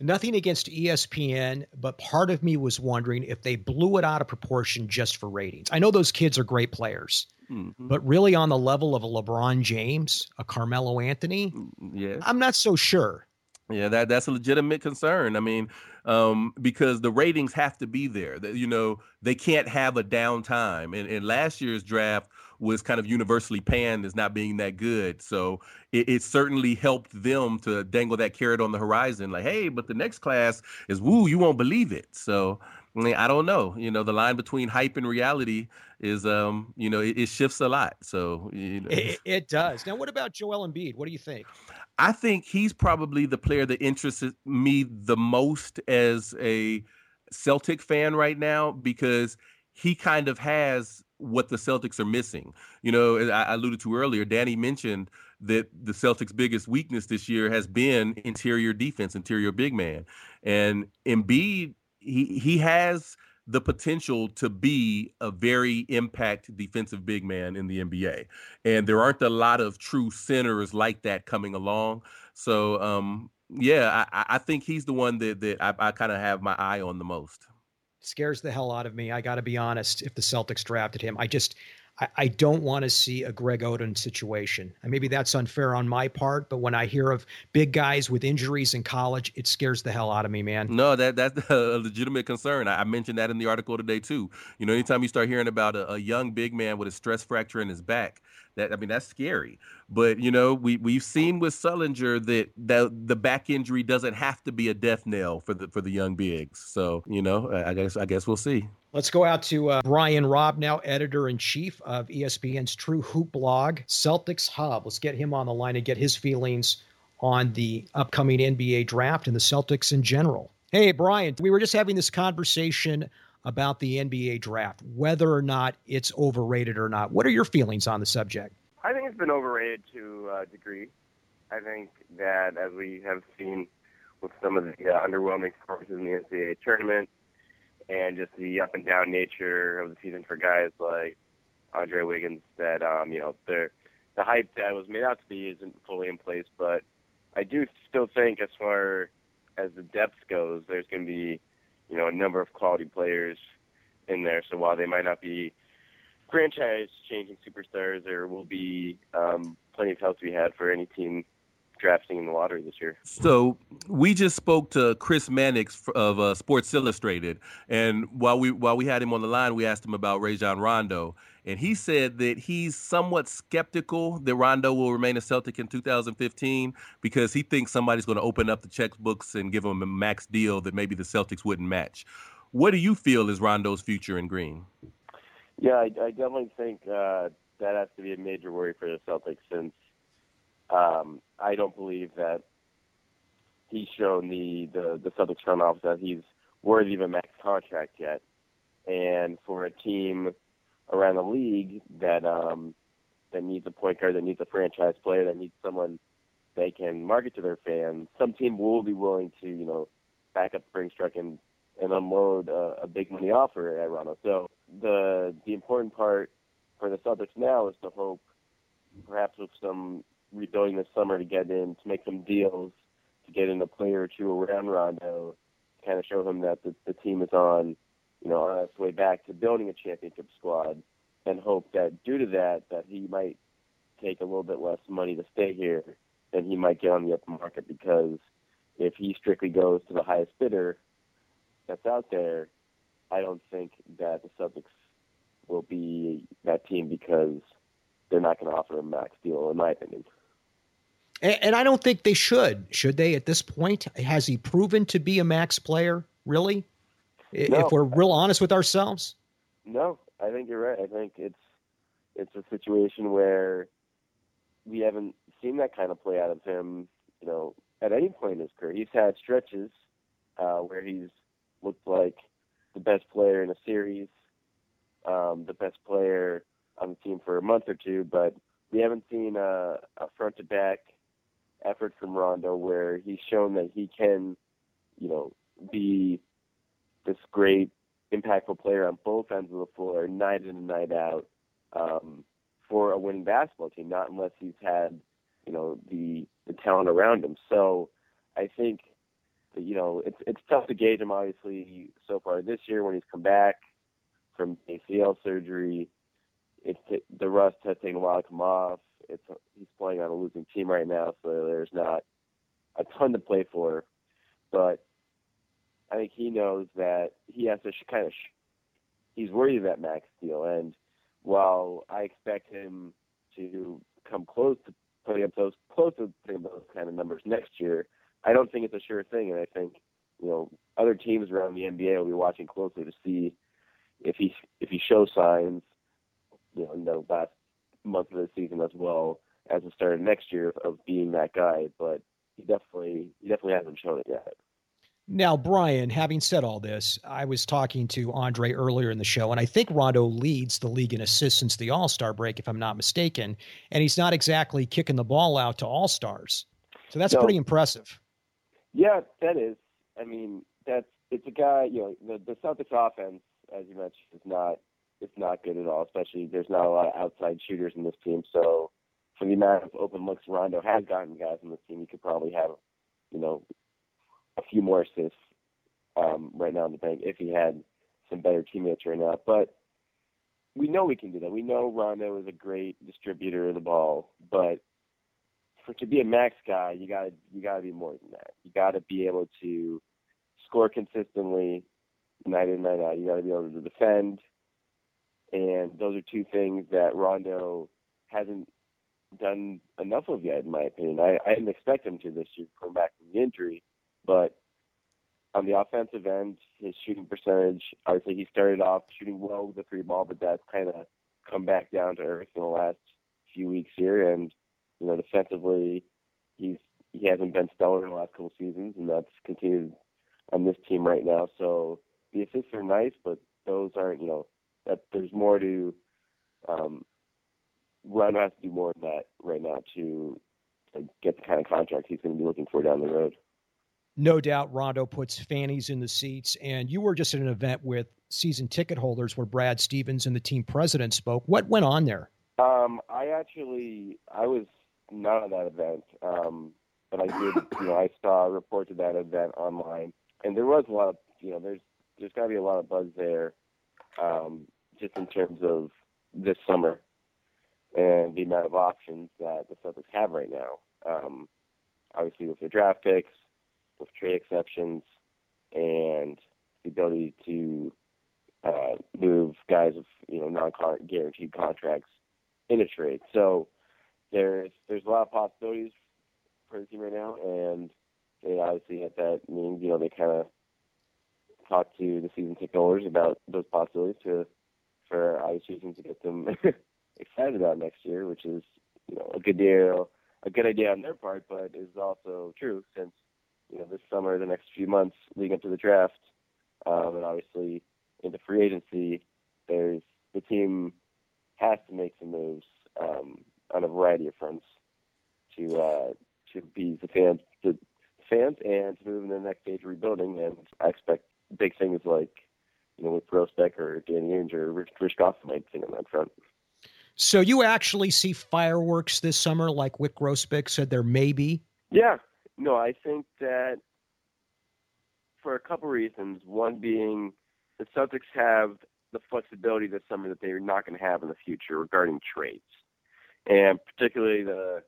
Nothing against ESPN, but part of me was wondering if they blew it out of proportion just for ratings. I know those kids are great players, mm-hmm. but really on the level of a LeBron James, a Carmelo Anthony, mm, yeah, I'm not so sure. Yeah, that that's a legitimate concern. I mean, um, because the ratings have to be there. You know they can't have a downtime. And in last year's draft, was kind of universally panned as not being that good. So it, it, certainly helped them to dangle that carrot on the horizon, like, hey, but the next class is woo, you won't believe it. So I mean, I don't know. You know, the line between hype and reality is, um, you know, it, it shifts a lot. So you know. it, it, does. Now, what about Joel Embiid? What do you think? I think he's probably the player that interests me the most as a Celtic fan right now because he kind of has what the Celtics are missing. You know, I alluded to earlier, Danny mentioned that the Celtics' biggest weakness this year has been interior defense, interior big man. And Embiid, he he has the potential to be a very impact defensive big man in the NBA. And there aren't a lot of true centers like that coming along. So um, yeah, I, I think he's the one that that I, I kind of have my eye on the most scares the hell out of me. I got to be honest. If the Celtics drafted him, I just I, I don't want to see a Greg Oden situation. And maybe that's unfair on my part, but when I hear of big guys with injuries in college, it scares the hell out of me, man. No, that that's a legitimate concern. I, I mentioned that in the article today too. You know, anytime you start hearing about a, a young big man with a stress fracture in his back, that I mean, that's scary. But you know, we we've seen with Sullinger that the the back injury doesn't have to be a death knell for the for the young bigs. So you know, I guess I guess we'll see. Let's go out to uh, Brian Robb, now editor in chief of ESPN's True Hoop blog, Celtics Hub. Let's get him on the line and get his feelings on the upcoming NBA draft and the Celtics in general. Hey, Brian, we were just having this conversation about the NBA draft, whether or not it's overrated or not. What are your feelings on the subject? I think it's been overrated to a degree. I think that as we have seen with some of the uh, underwhelming performances in the NCAA tournament and just the up and down nature of the season for guys like Andre Wiggins, that um, you know the the hype that was made out to be isn't fully in place. But I do still think, as far as the depth goes, there's going to be you know, a number of quality players in there. So while they might not be franchise changing superstars, there will be um, plenty of help to be had for any team drafting in the lottery this year. So we just spoke to Chris Mannix of uh, Sports Illustrated, and while we while we had him on the line, we asked him about Rajon Rondo, and he said that he's somewhat skeptical that Rondo will remain a Celtic in 2015 because he thinks somebody's going to open up the checkbooks and give him a max deal that maybe the Celtics wouldn't match. What do you feel is Rondo's future in Green? Yeah, I, I definitely think uh, that has to be a major worry for the Celtics since um, I don't believe that he's shown the, the, the Celtics front office that he's worthy of a max contract yet. And for a team around the league that um, that needs a point guard, that needs a franchise player, that needs someone they can market to their fans, some team will be willing to, you know, back up the Brinks truck and, and unload a, a big money offer at Rondo. So the the important part for the Celtics now is to hope, perhaps with some rebuilding this summer to get in to make some deals to get in a player or two around Rondo, to kind of show him that the, the team is on, you know, on its way back to building a championship squad, and hope that due to that, that he might take a little bit less money to stay here, and he might get on the upper market because if he strictly goes to the highest bidder that's out there, I don't think that the Celtics will be that team because they're not going to offer a max deal, in my opinion. And, and, I don't think they should. Should they at this point? Has he proven to be a max player, really? No, if we're real honest with ourselves? No, I think you're right. I think it's it's a situation where we haven't seen that kind of play out of him, you know, at any point in his career. He's had stretches uh, where he's looked like the best player in a series, um, the best player on the team for a month or two, but we haven't seen a, a front to back effort from Rondo where he's shown that he can, you know, be this great impactful player on both ends of the floor, night in and night out, um, for a winning basketball team. Not unless he's had, you know, the the talent around him. So I think, you know, it's it's tough to gauge him obviously so far this year when he's come back from ACL surgery. It's the rust has taken a while to come off it's he's playing on a losing team right now, so there's not a ton to play for. But I think he knows that he has to kind of sh- he's of that max deal. And while I expect him to come close to putting up those close to putting up those kind of numbers next year, I don't think it's a sure thing. And I think you know other teams around the NBA will be watching closely to see if he if he shows signs. You know, in the last month of the season as well as the start of next year of being that guy. But he definitely he definitely hasn't shown it yet. Now, Brian, having said all this, I was talking to Andre earlier in the show, and I think Rondo leads the league in assists since the All Star break, if I'm not mistaken. And he's not exactly kicking the ball out to All Stars. So that's no. pretty impressive. Yeah, that is. I mean, that's it's a guy, you know, the, the Celtics offense, as you mentioned, is not it's not good at all. Especially there's not a lot of outside shooters in this team. So for the amount of open looks Rondo has gotten guys in this team, he could probably have, you know, a few more assists um, right now in the bank if he had some better teammates right now. But we know we can do that. We know Rondo is a great distributor of the ball, but for to be a max guy, you got you got to be more than that. You got to be able to score consistently night in night out. You got to be able to defend. And those are two things that Rondo hasn't done enough of yet, in my opinion. I, I didn't expect him to this year, coming back from the injury. But on the offensive end, his shooting percentage, obviously he started off shooting well with the three ball, but that's kind of come back down to earth in the last few weeks here. And, you know, defensively, he's he hasn't been stellar in the last couple seasons, and that's continued on this team right now. So the assists are nice, but those aren't, you know, that there's more to um, Rondo has to do more than that right now to, to get the kind of contract he's going to be looking for down the road. No doubt Rondo puts fannies in the seats. And you were just at an event with season ticket holders where Brad Stevens and the team president spoke. What went on there? Um, I actually I was not at that event, um, but I did. You know, I saw reports of that event online, and there was a lot of you know there's there's got to be a lot of buzz there um, just in terms of this summer and the amount of options that the Celtics have right now. Um, obviously, with their draft picks, with trade exceptions, and the ability to uh, move guys with you know non-guaranteed contracts in a trade. So there's there's a lot of possibilities for the team right now, and they obviously at that means you know they kind of talk to the season ticket holders about those possibilities to for obviously to get them excited about next year, which is you know a good deal, a good idea on their part, but is also true since you know this summer, the next few months leading up to the draft, um, and obviously into free agency, there's the team has to make some moves um, on a variety of fronts to uh, to be the fans the fans and to move in the next stage of rebuilding. And I expect big things like you know with Grousbeck or Danny Ainge or Rich, Rich Gotham might think on that front. So you actually see fireworks this summer, like Wyc Grousbeck said there may be. Yeah, no, I think that for a couple reasons. One being the Celtics have the flexibility this summer that they're not going to have in the future regarding trades, and particularly the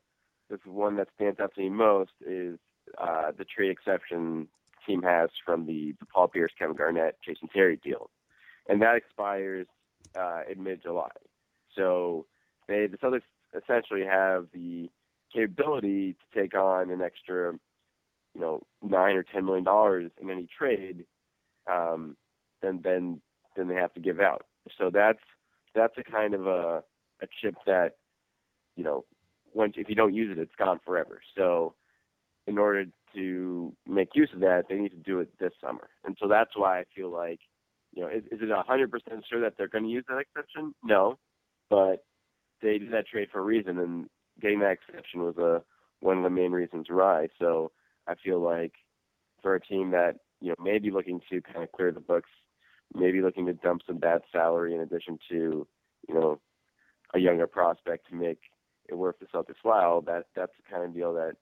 the one that stands out to me most is uh, the trade exception team has from the, the Paul Pierce, Kevin Garnett, Jason Terry deal, and that expires uh, in mid-July. So they the Celtics essentially have the capability to take on an extra, you know, nine or ten million dollars in any trade, um, then then then they have to give out. So that's that's a kind of a a chip that, you know, once if you don't use it, it's gone forever. So in order to make use of that, they need to do it this summer. And so that's why I feel like, you know, is, is it 100% sure that they're going to use that exception? No, but they did that trade for a reason, and getting that exception was a one of the main reasons why. So I feel like for a team that you know may be looking to kind of clear the books, maybe looking to dump some bad salary in addition to you know a younger prospect to make it worth the Celtics' while, that that's the kind of deal that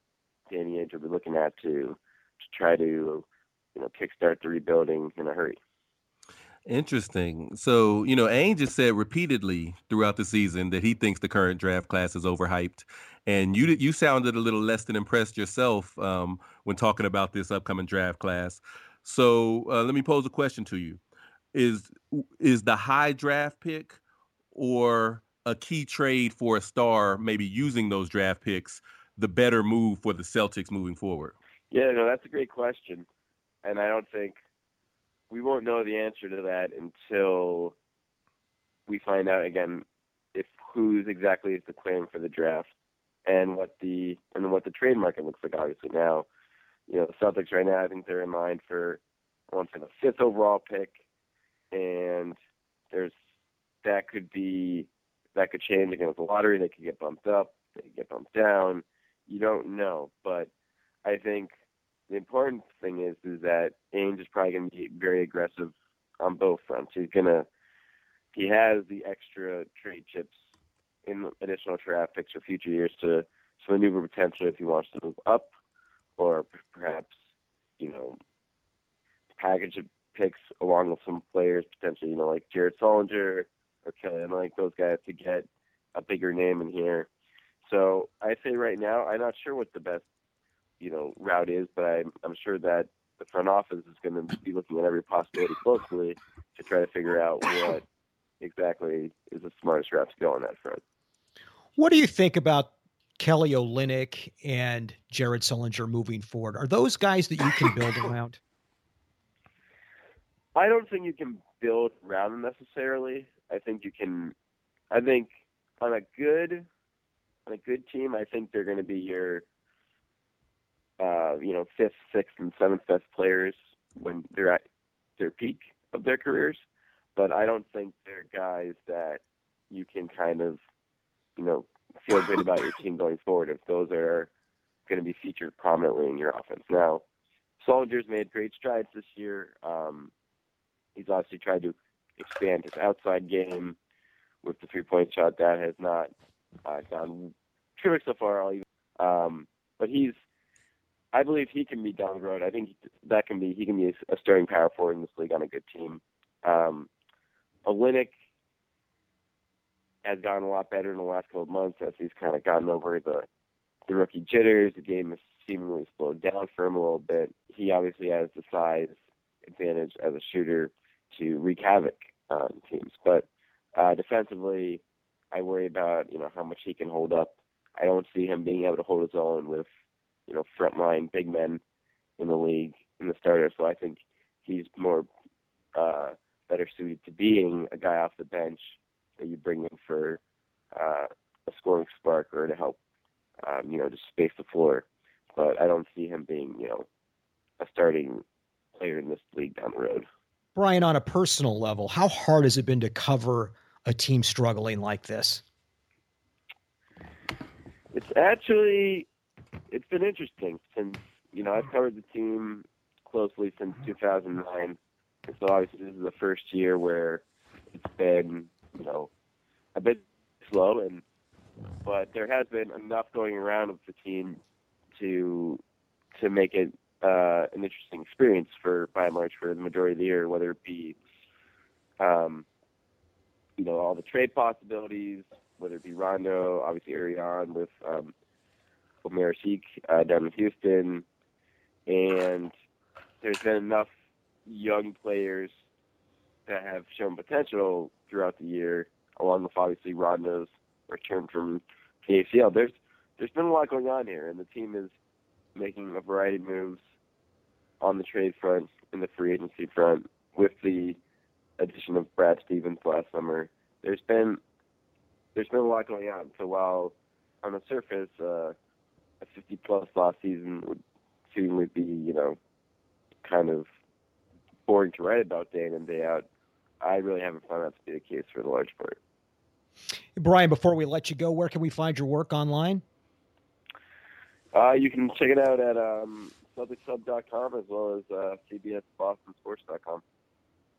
Danny Ainge will be looking at to to try to you know kickstart the rebuilding in a hurry. Interesting. So, you know, Ainge has said repeatedly throughout the season that he thinks the current draft class is overhyped, and you you sounded a little less than impressed yourself um, when talking about this upcoming draft class. So, uh, let me pose a question to you: Is is the high draft pick or a key trade for a star, maybe using those draft picks, the better move for the Celtics moving forward? Yeah, no, that's a great question, and I don't think we won't know the answer to that until we find out again if who's exactly is declaring for the draft and what the and what the trade market looks like. Obviously now, you know the Celtics right now I think they're in line for to say the fifth overall pick, and there's that could be that could change again with the lottery. They could get bumped up, they could get bumped down. You don't know, but I think the important thing is is that Ainge is probably going to be very aggressive on both fronts. He's gonna he has the extra trade chips in additional draft picks for future years to to maneuver potentially if he wants to move up or perhaps you know package picks along with some players potentially you know like Jared Sullinger or Kelly and like those guys to get a bigger name in here. So I say right now I'm not sure what the best you know route is, but I'm I'm sure that the front office is going to be looking at every possibility closely to try to figure out what exactly is the smartest route to go on that front. What do you think about Kelly Olynyk and Jared Sullinger moving forward? Are those guys that you can build around? I don't think you can build around them necessarily. I think you can. I think on a good on a good team, I think they're going to be your uh, you know, fifth, sixth, and seventh best players when they're at their peak of their careers. But I don't think they're guys that you can kind of, you know, feel good about your team going forward if those are going to be featured prominently in your offense. Now, Sullinger's made great strides this year. Um, he's obviously tried to expand his outside game with the three-point shot. That has not uh, gone terrific so far. Um, but he's I believe he can be down the road. I think that can be he can be a starting power forward in this league on a good team. Um, Olynyk has gotten a lot better in the last couple of months as he's kind of gotten over the the rookie jitters. The game has seemingly slowed down for him a little bit. He obviously has the size advantage as a shooter to wreak havoc on teams, but uh, defensively, I worry about you know how much he can hold up. I don't see him being able to hold his own with you know frontline big men in the league in the starter. So I think he's more uh, better suited to being a guy off the bench that you bring in for uh, a scoring spark or to help um, you know just space the floor. But I don't see him being you know a starting player in this league down the road. Brian, on a personal level, how hard has it been to cover a team struggling like this? It's actually it's been interesting since you know I've covered the team closely since 2009, and so obviously this is the first year where it's been you know a bit slow, and but there has been enough going around with the team to to make it uh, an interesting experience for by and large for the majority of the year, whether it be um, you know all the trade possibilities, whether it be Rondo, obviously on with um, Omer Asik uh, down in Houston, and there's been enough young players that have shown potential throughout the year, along with obviously Rondo's return from the ACL. There's there's been a lot going on here, and the team is making a variety of moves on the trade front and the free agency front with the addition of Brad Stevens last summer. There's been there's been a lot going on. So while on the surface, uh, a 50 plus last season would seemingly be, you know, kind of boring to write about day in and day out, I really haven't found that to be the case for the large part. Brian, before we let you go, where can we find your work online? Uh, you can check it out at um, CelticsHub.com as well as uh, CBSBostonSports.com.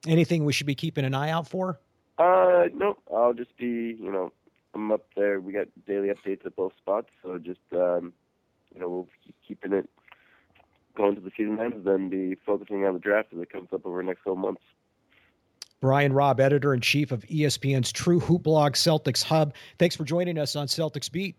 Anything we should be keeping an eye out for? Uh, no, I'll just be, you know, I'm up there. We got daily updates at both spots, so just, um, you know, we'll keep keeping it going to the season ends, then be focusing on the draft as it comes up over the next couple months. Brian Robb, editor in chief of ESPN's True Hoop blog, Celtics Hub. Thanks for joining us on Celtics Beat.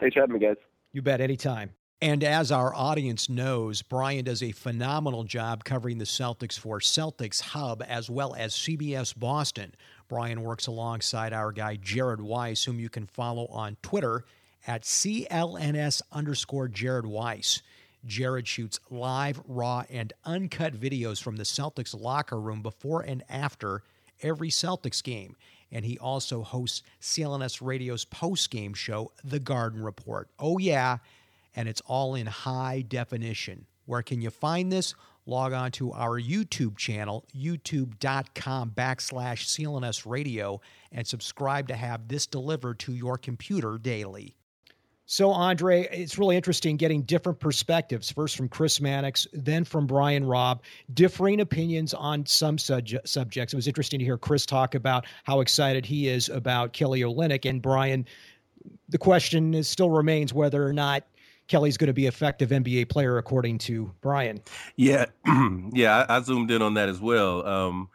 Thanks for having me, guys. You bet, anytime. And as our audience knows, Brian does a phenomenal job covering the Celtics for Celtics Hub as well as CBS Boston. Brian works alongside our guy Jared Weiss, whom you can follow on Twitter at CLNS underscore Jared Weiss. Jared shoots live, raw, and uncut videos from the Celtics locker room before and after every Celtics game. And he also hosts CLNS Radio's post game show, The Garden Report. Oh, yeah and it's all in high definition. Where can you find this? Log on to our YouTube channel, youtube.com backslash CLNS radio, and subscribe to have this delivered to your computer daily. So, Andre, it's really interesting getting different perspectives. First from Chris Mannix, then from Brian Robb, differing opinions on some subject, subjects. It was interesting to hear Chris talk about how excited he is about Kelly Olynyk. And Brian, the question is, still remains whether or not Kelly's going to be effective NBA player according to Brian. Yeah, yeah, I, I, zoomed in on that as well. Um,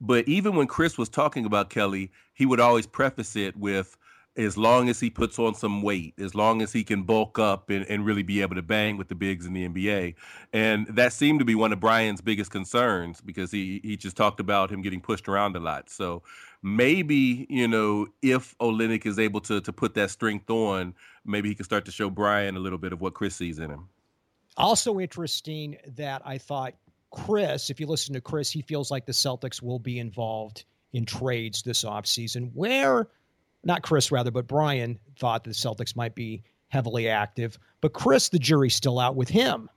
but even when Chris was talking about Kelly, he would always preface it with, as long as he puts on some weight, as long as he can bulk up and, and really be able to bang with the bigs in the NBA. And that seemed to be one of Brian's biggest concerns because he, he just talked about him getting pushed around a lot. So maybe you know if Olynyk is able to to put that strength on, maybe he can start to show Brian a little bit of what Chris sees in him. Also interesting that I thought Chris, if you listen to Chris, he feels like the Celtics will be involved in trades this offseason. Where, not Chris rather, but Brian thought that the Celtics might be heavily active. But Chris, the jury's still out with him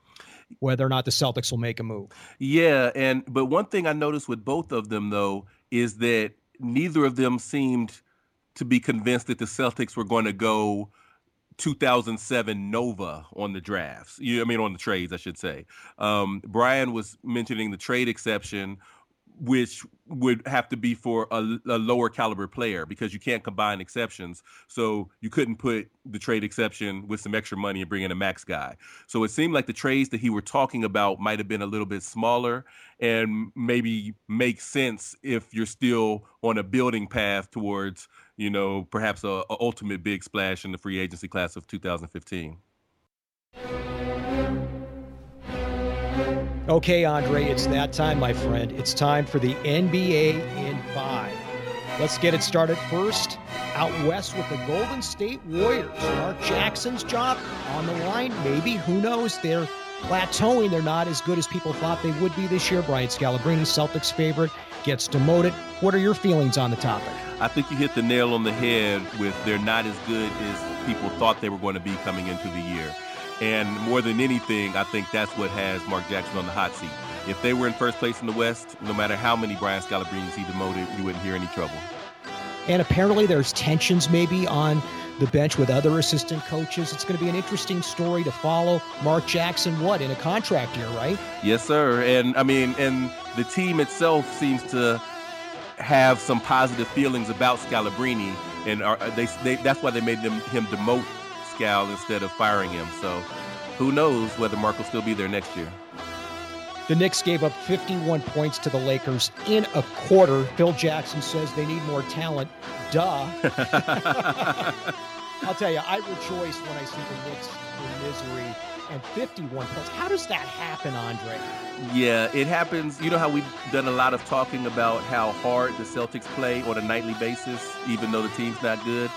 whether or not the Celtics will make a move. Yeah, and but one thing I noticed with both of them though is that neither of them seemed to be convinced that the Celtics were going to go 2007 Nova on the drafts. You, I mean, on the trades, I should say. Um, Brian was mentioning the trade exception, which would have to be for a, a, lower caliber player because you can't combine exceptions. So you couldn't put the trade exception with some extra money and bring in a max guy. So it seemed like the trades that he were talking about might have been a little bit smaller and maybe make sense if you're still on a building path towards, you know, perhaps a, a ultimate big splash in the free agency class of 2015. Okay, Andre, it's that time, my friend. It's time for the NBA in five. Let's get it started first. Out west with the Golden State Warriors. Mark Jackson's job on the line. Maybe, who knows? They're plateauing. They're not as good as people thought they would be this year. Brian Scalabrine, Celtics favorite, gets demoted. What are your feelings on the topic? I think you hit the nail on the head with they're not as good as people thought they were going to be coming into the year. And more than anything, I think that's what has Mark Jackson on the hot seat. If they were in first place in the West, no matter how many Brian Scalabrine's he demoted, you wouldn't hear any trouble. And apparently there's tensions maybe on the bench with other assistant coaches. It's going to be an interesting story to follow. Mark Jackson, what, in a contract year, right? Yes, sir. And I mean, and the team itself seems to have some positive feelings about Scalabrine, and are, they, they that's why they made them him demote Scal instead of firing him. So who knows whether Mark will still be there next year. The Knicks gave up 51 points to the Lakers in a quarter. Phil Jackson says they need more talent. Duh. I'll tell you, I rejoice when I see the Knicks in misery and 51 points. How does that happen, Andre? Yeah, it happens. You know how we've done a lot of talking about how hard the Celtics play on a nightly basis, even though the team's not good.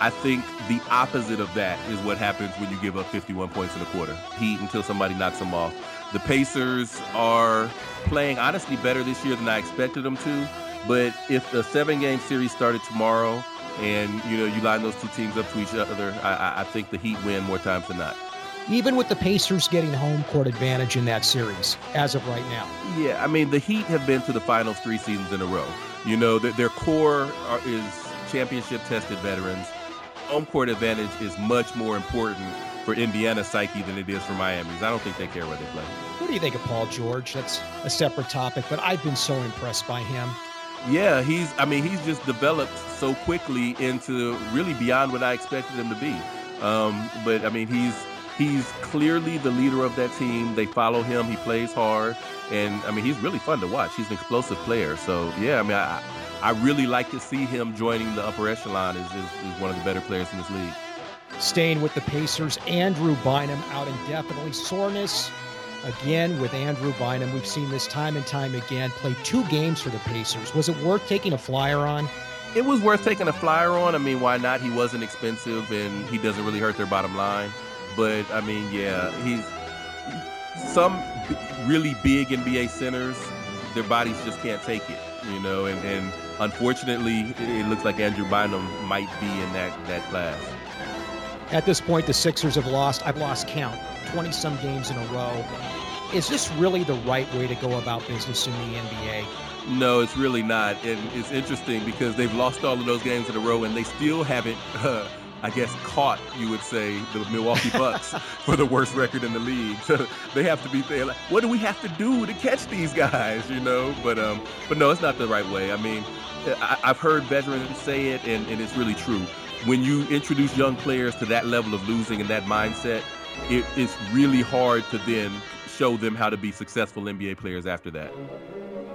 I think the opposite of that is what happens when you give up 51 points in a quarter. Heat until somebody knocks them off. The Pacers are playing honestly better this year than I expected them to. But if the seven game series started tomorrow and you know you line those two teams up to each other, I, I think the Heat win more times than not. Even with the Pacers getting home court advantage in that series as of right now. Yeah, I mean the Heat have been to the finals three seasons in a row. You know their, their core are, is championship tested veterans home court advantage is much more important for Indiana's psyche than it is for Miami's. I don't think they care where they play. What do you think of Paul George? That's a separate topic, but I've been so impressed by him. Yeah, he's I mean, he's just developed so quickly into really beyond what I expected him to be. Um, but I mean, he's he's clearly the leader of that team. They follow him. He plays hard, and I mean, he's really fun to watch. He's an explosive player. So yeah, I mean, I, I really like to see him joining the upper echelon as, is one of the better players in this league. Staying with the Pacers, Andrew Bynum out indefinitely. Soreness again with Andrew Bynum. We've seen this time and time again. Played two games for the Pacers. Was it worth taking a flyer on? It was worth taking a flyer on. I mean, why not? He wasn't expensive and he doesn't really hurt their bottom line. But I mean, yeah, he's some really big NBA centers. Their bodies just can't take it, you know, and, and unfortunately, it looks like Andrew Bynum might be in that, that class. At this point, the Sixers have lost, I've lost count, 20 some games in a row. Is this really the right way to go about business in the NBA? No, it's really not. And it's interesting because they've lost all of those games in a row and they still haven't. Uh, I guess, caught, you would say, the Milwaukee Bucks for the worst record in the league. So they have to be there. Like, what do we have to do to catch these guys? You know, but um, but no, it's not the right way. I mean, I, have heard veterans say it, and, and it's really true. When you introduce young players to that level of losing and that mindset, it, it's really hard to then show them how to be successful NBA players after that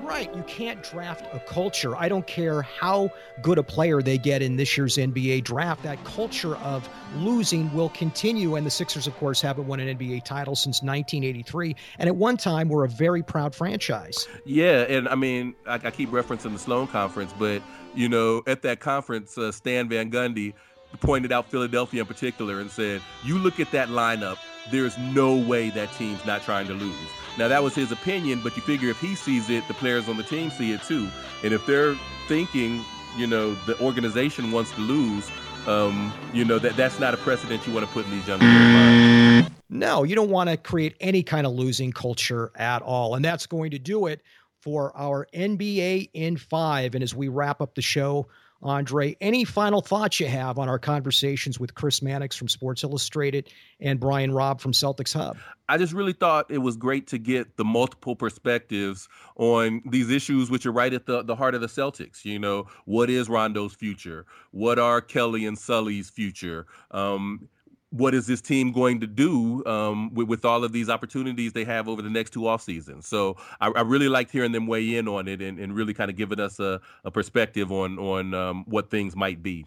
right. You can't draft a culture. I don't care how good a player they get in this year's NBA draft. That culture of losing will continue. And the Sixers, of course, haven't won an NBA title since 1983. And at one time, were a very proud franchise. Yeah. And I mean, I, I keep referencing the Sloan Conference, but, you know, at that conference, uh, Stan Van Gundy pointed out Philadelphia in particular and said, you look at that lineup, there's no way that team's not trying to lose. Now that was his opinion, but you figure if he sees it, the players on the team see it too. And if they're thinking, you know, the organization wants to lose, um, you know, that that's not a precedent you want to put in these young people's minds. No, you don't want to create any kind of losing culture at all. And that's going to do it for our NBA in five. And as we wrap up the show, Andre, any final thoughts you have on our conversations with Chris Mannix from Sports Illustrated and Brian Robb from Celtics Hub? I just really thought it was great to get the multiple perspectives on these issues, which are right at the, the heart of the Celtics. You know, what is Rondo's future? What are Kelly and Sully's future? Um, what is this team going to do um, with, with, all of these opportunities they have over the next two off seasons? So I, I really liked hearing them weigh in on it and, and really kind of giving us a, a perspective on on um, what things might be.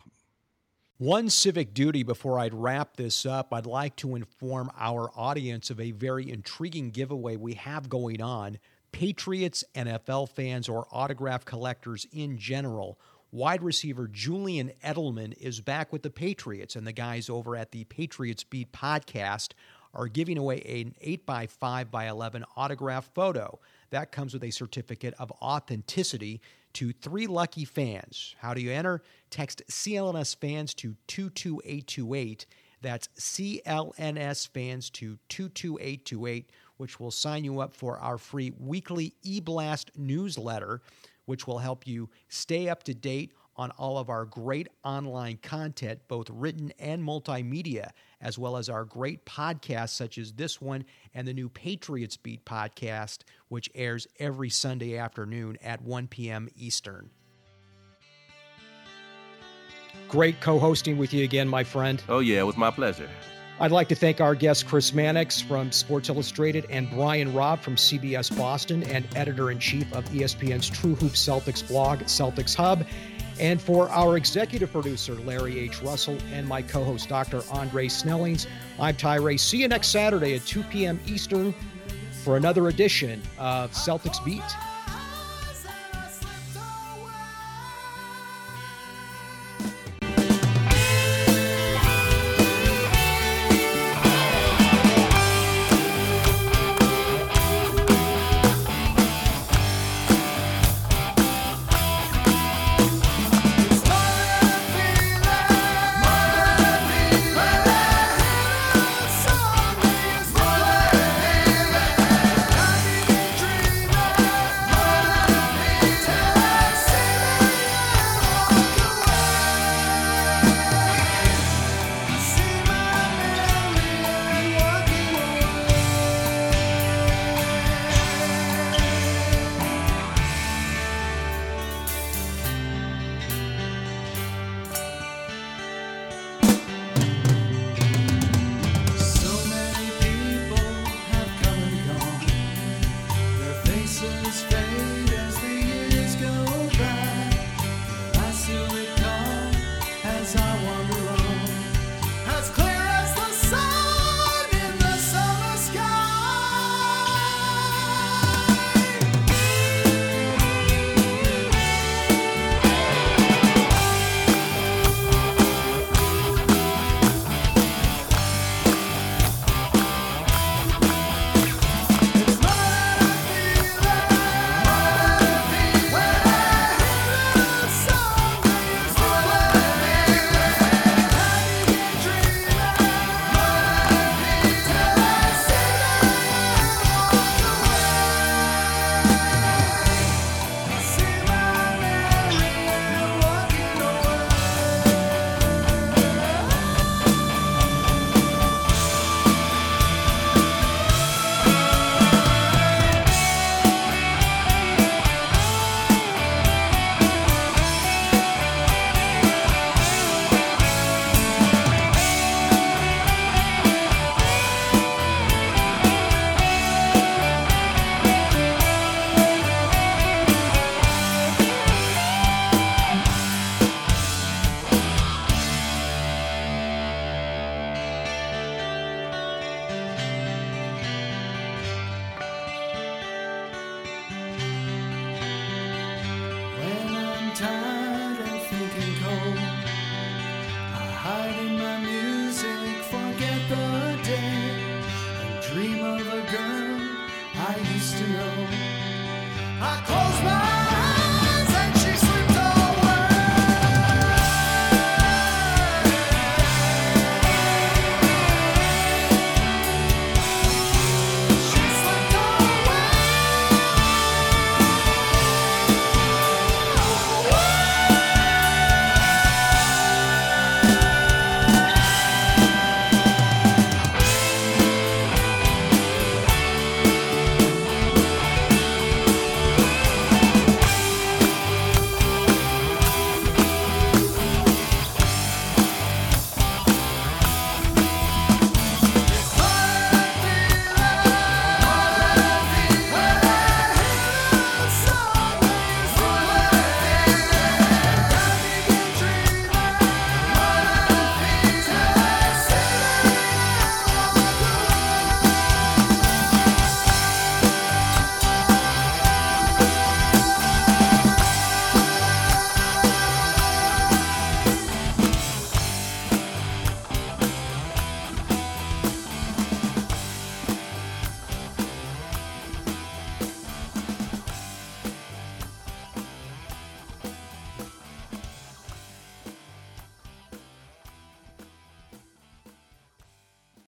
One civic duty before I'd wrap this up, I'd like to inform our audience of a very intriguing giveaway we have going on. Patriots, NFL fans, or autograph collectors in general wide receiver Julian Edelman is back with the Patriots, and the guys over at the Patriots Beat podcast are giving away an 8 by 5 by 11 autograph photo. That comes with a certificate of authenticity to three lucky fans. How do you enter? Text CLNS fans to 22828. That's CLNS fans to 22828, which will sign you up for our free weekly e blast newsletter which will help you stay up to date on all of our great online content, both written and multimedia, as well as our great podcasts such as this one and the new Patriots Beat podcast, which airs every Sunday afternoon at 1 p.m. Eastern. Great co hosting with you again, my friend. Oh, yeah, it was my pleasure. I'd like to thank our guests, Chris Mannix from Sports Illustrated and Brian Robb from CBS Boston and editor in chief of ESPN's True Hoop Celtics blog, Celtics Hub. And for our executive producer, Larry H. Russell, and my co host, Dr. Andre Snellings, I'm Ty Ray. See you next Saturday at 2 p.m. Eastern for another edition of Celtics Beat.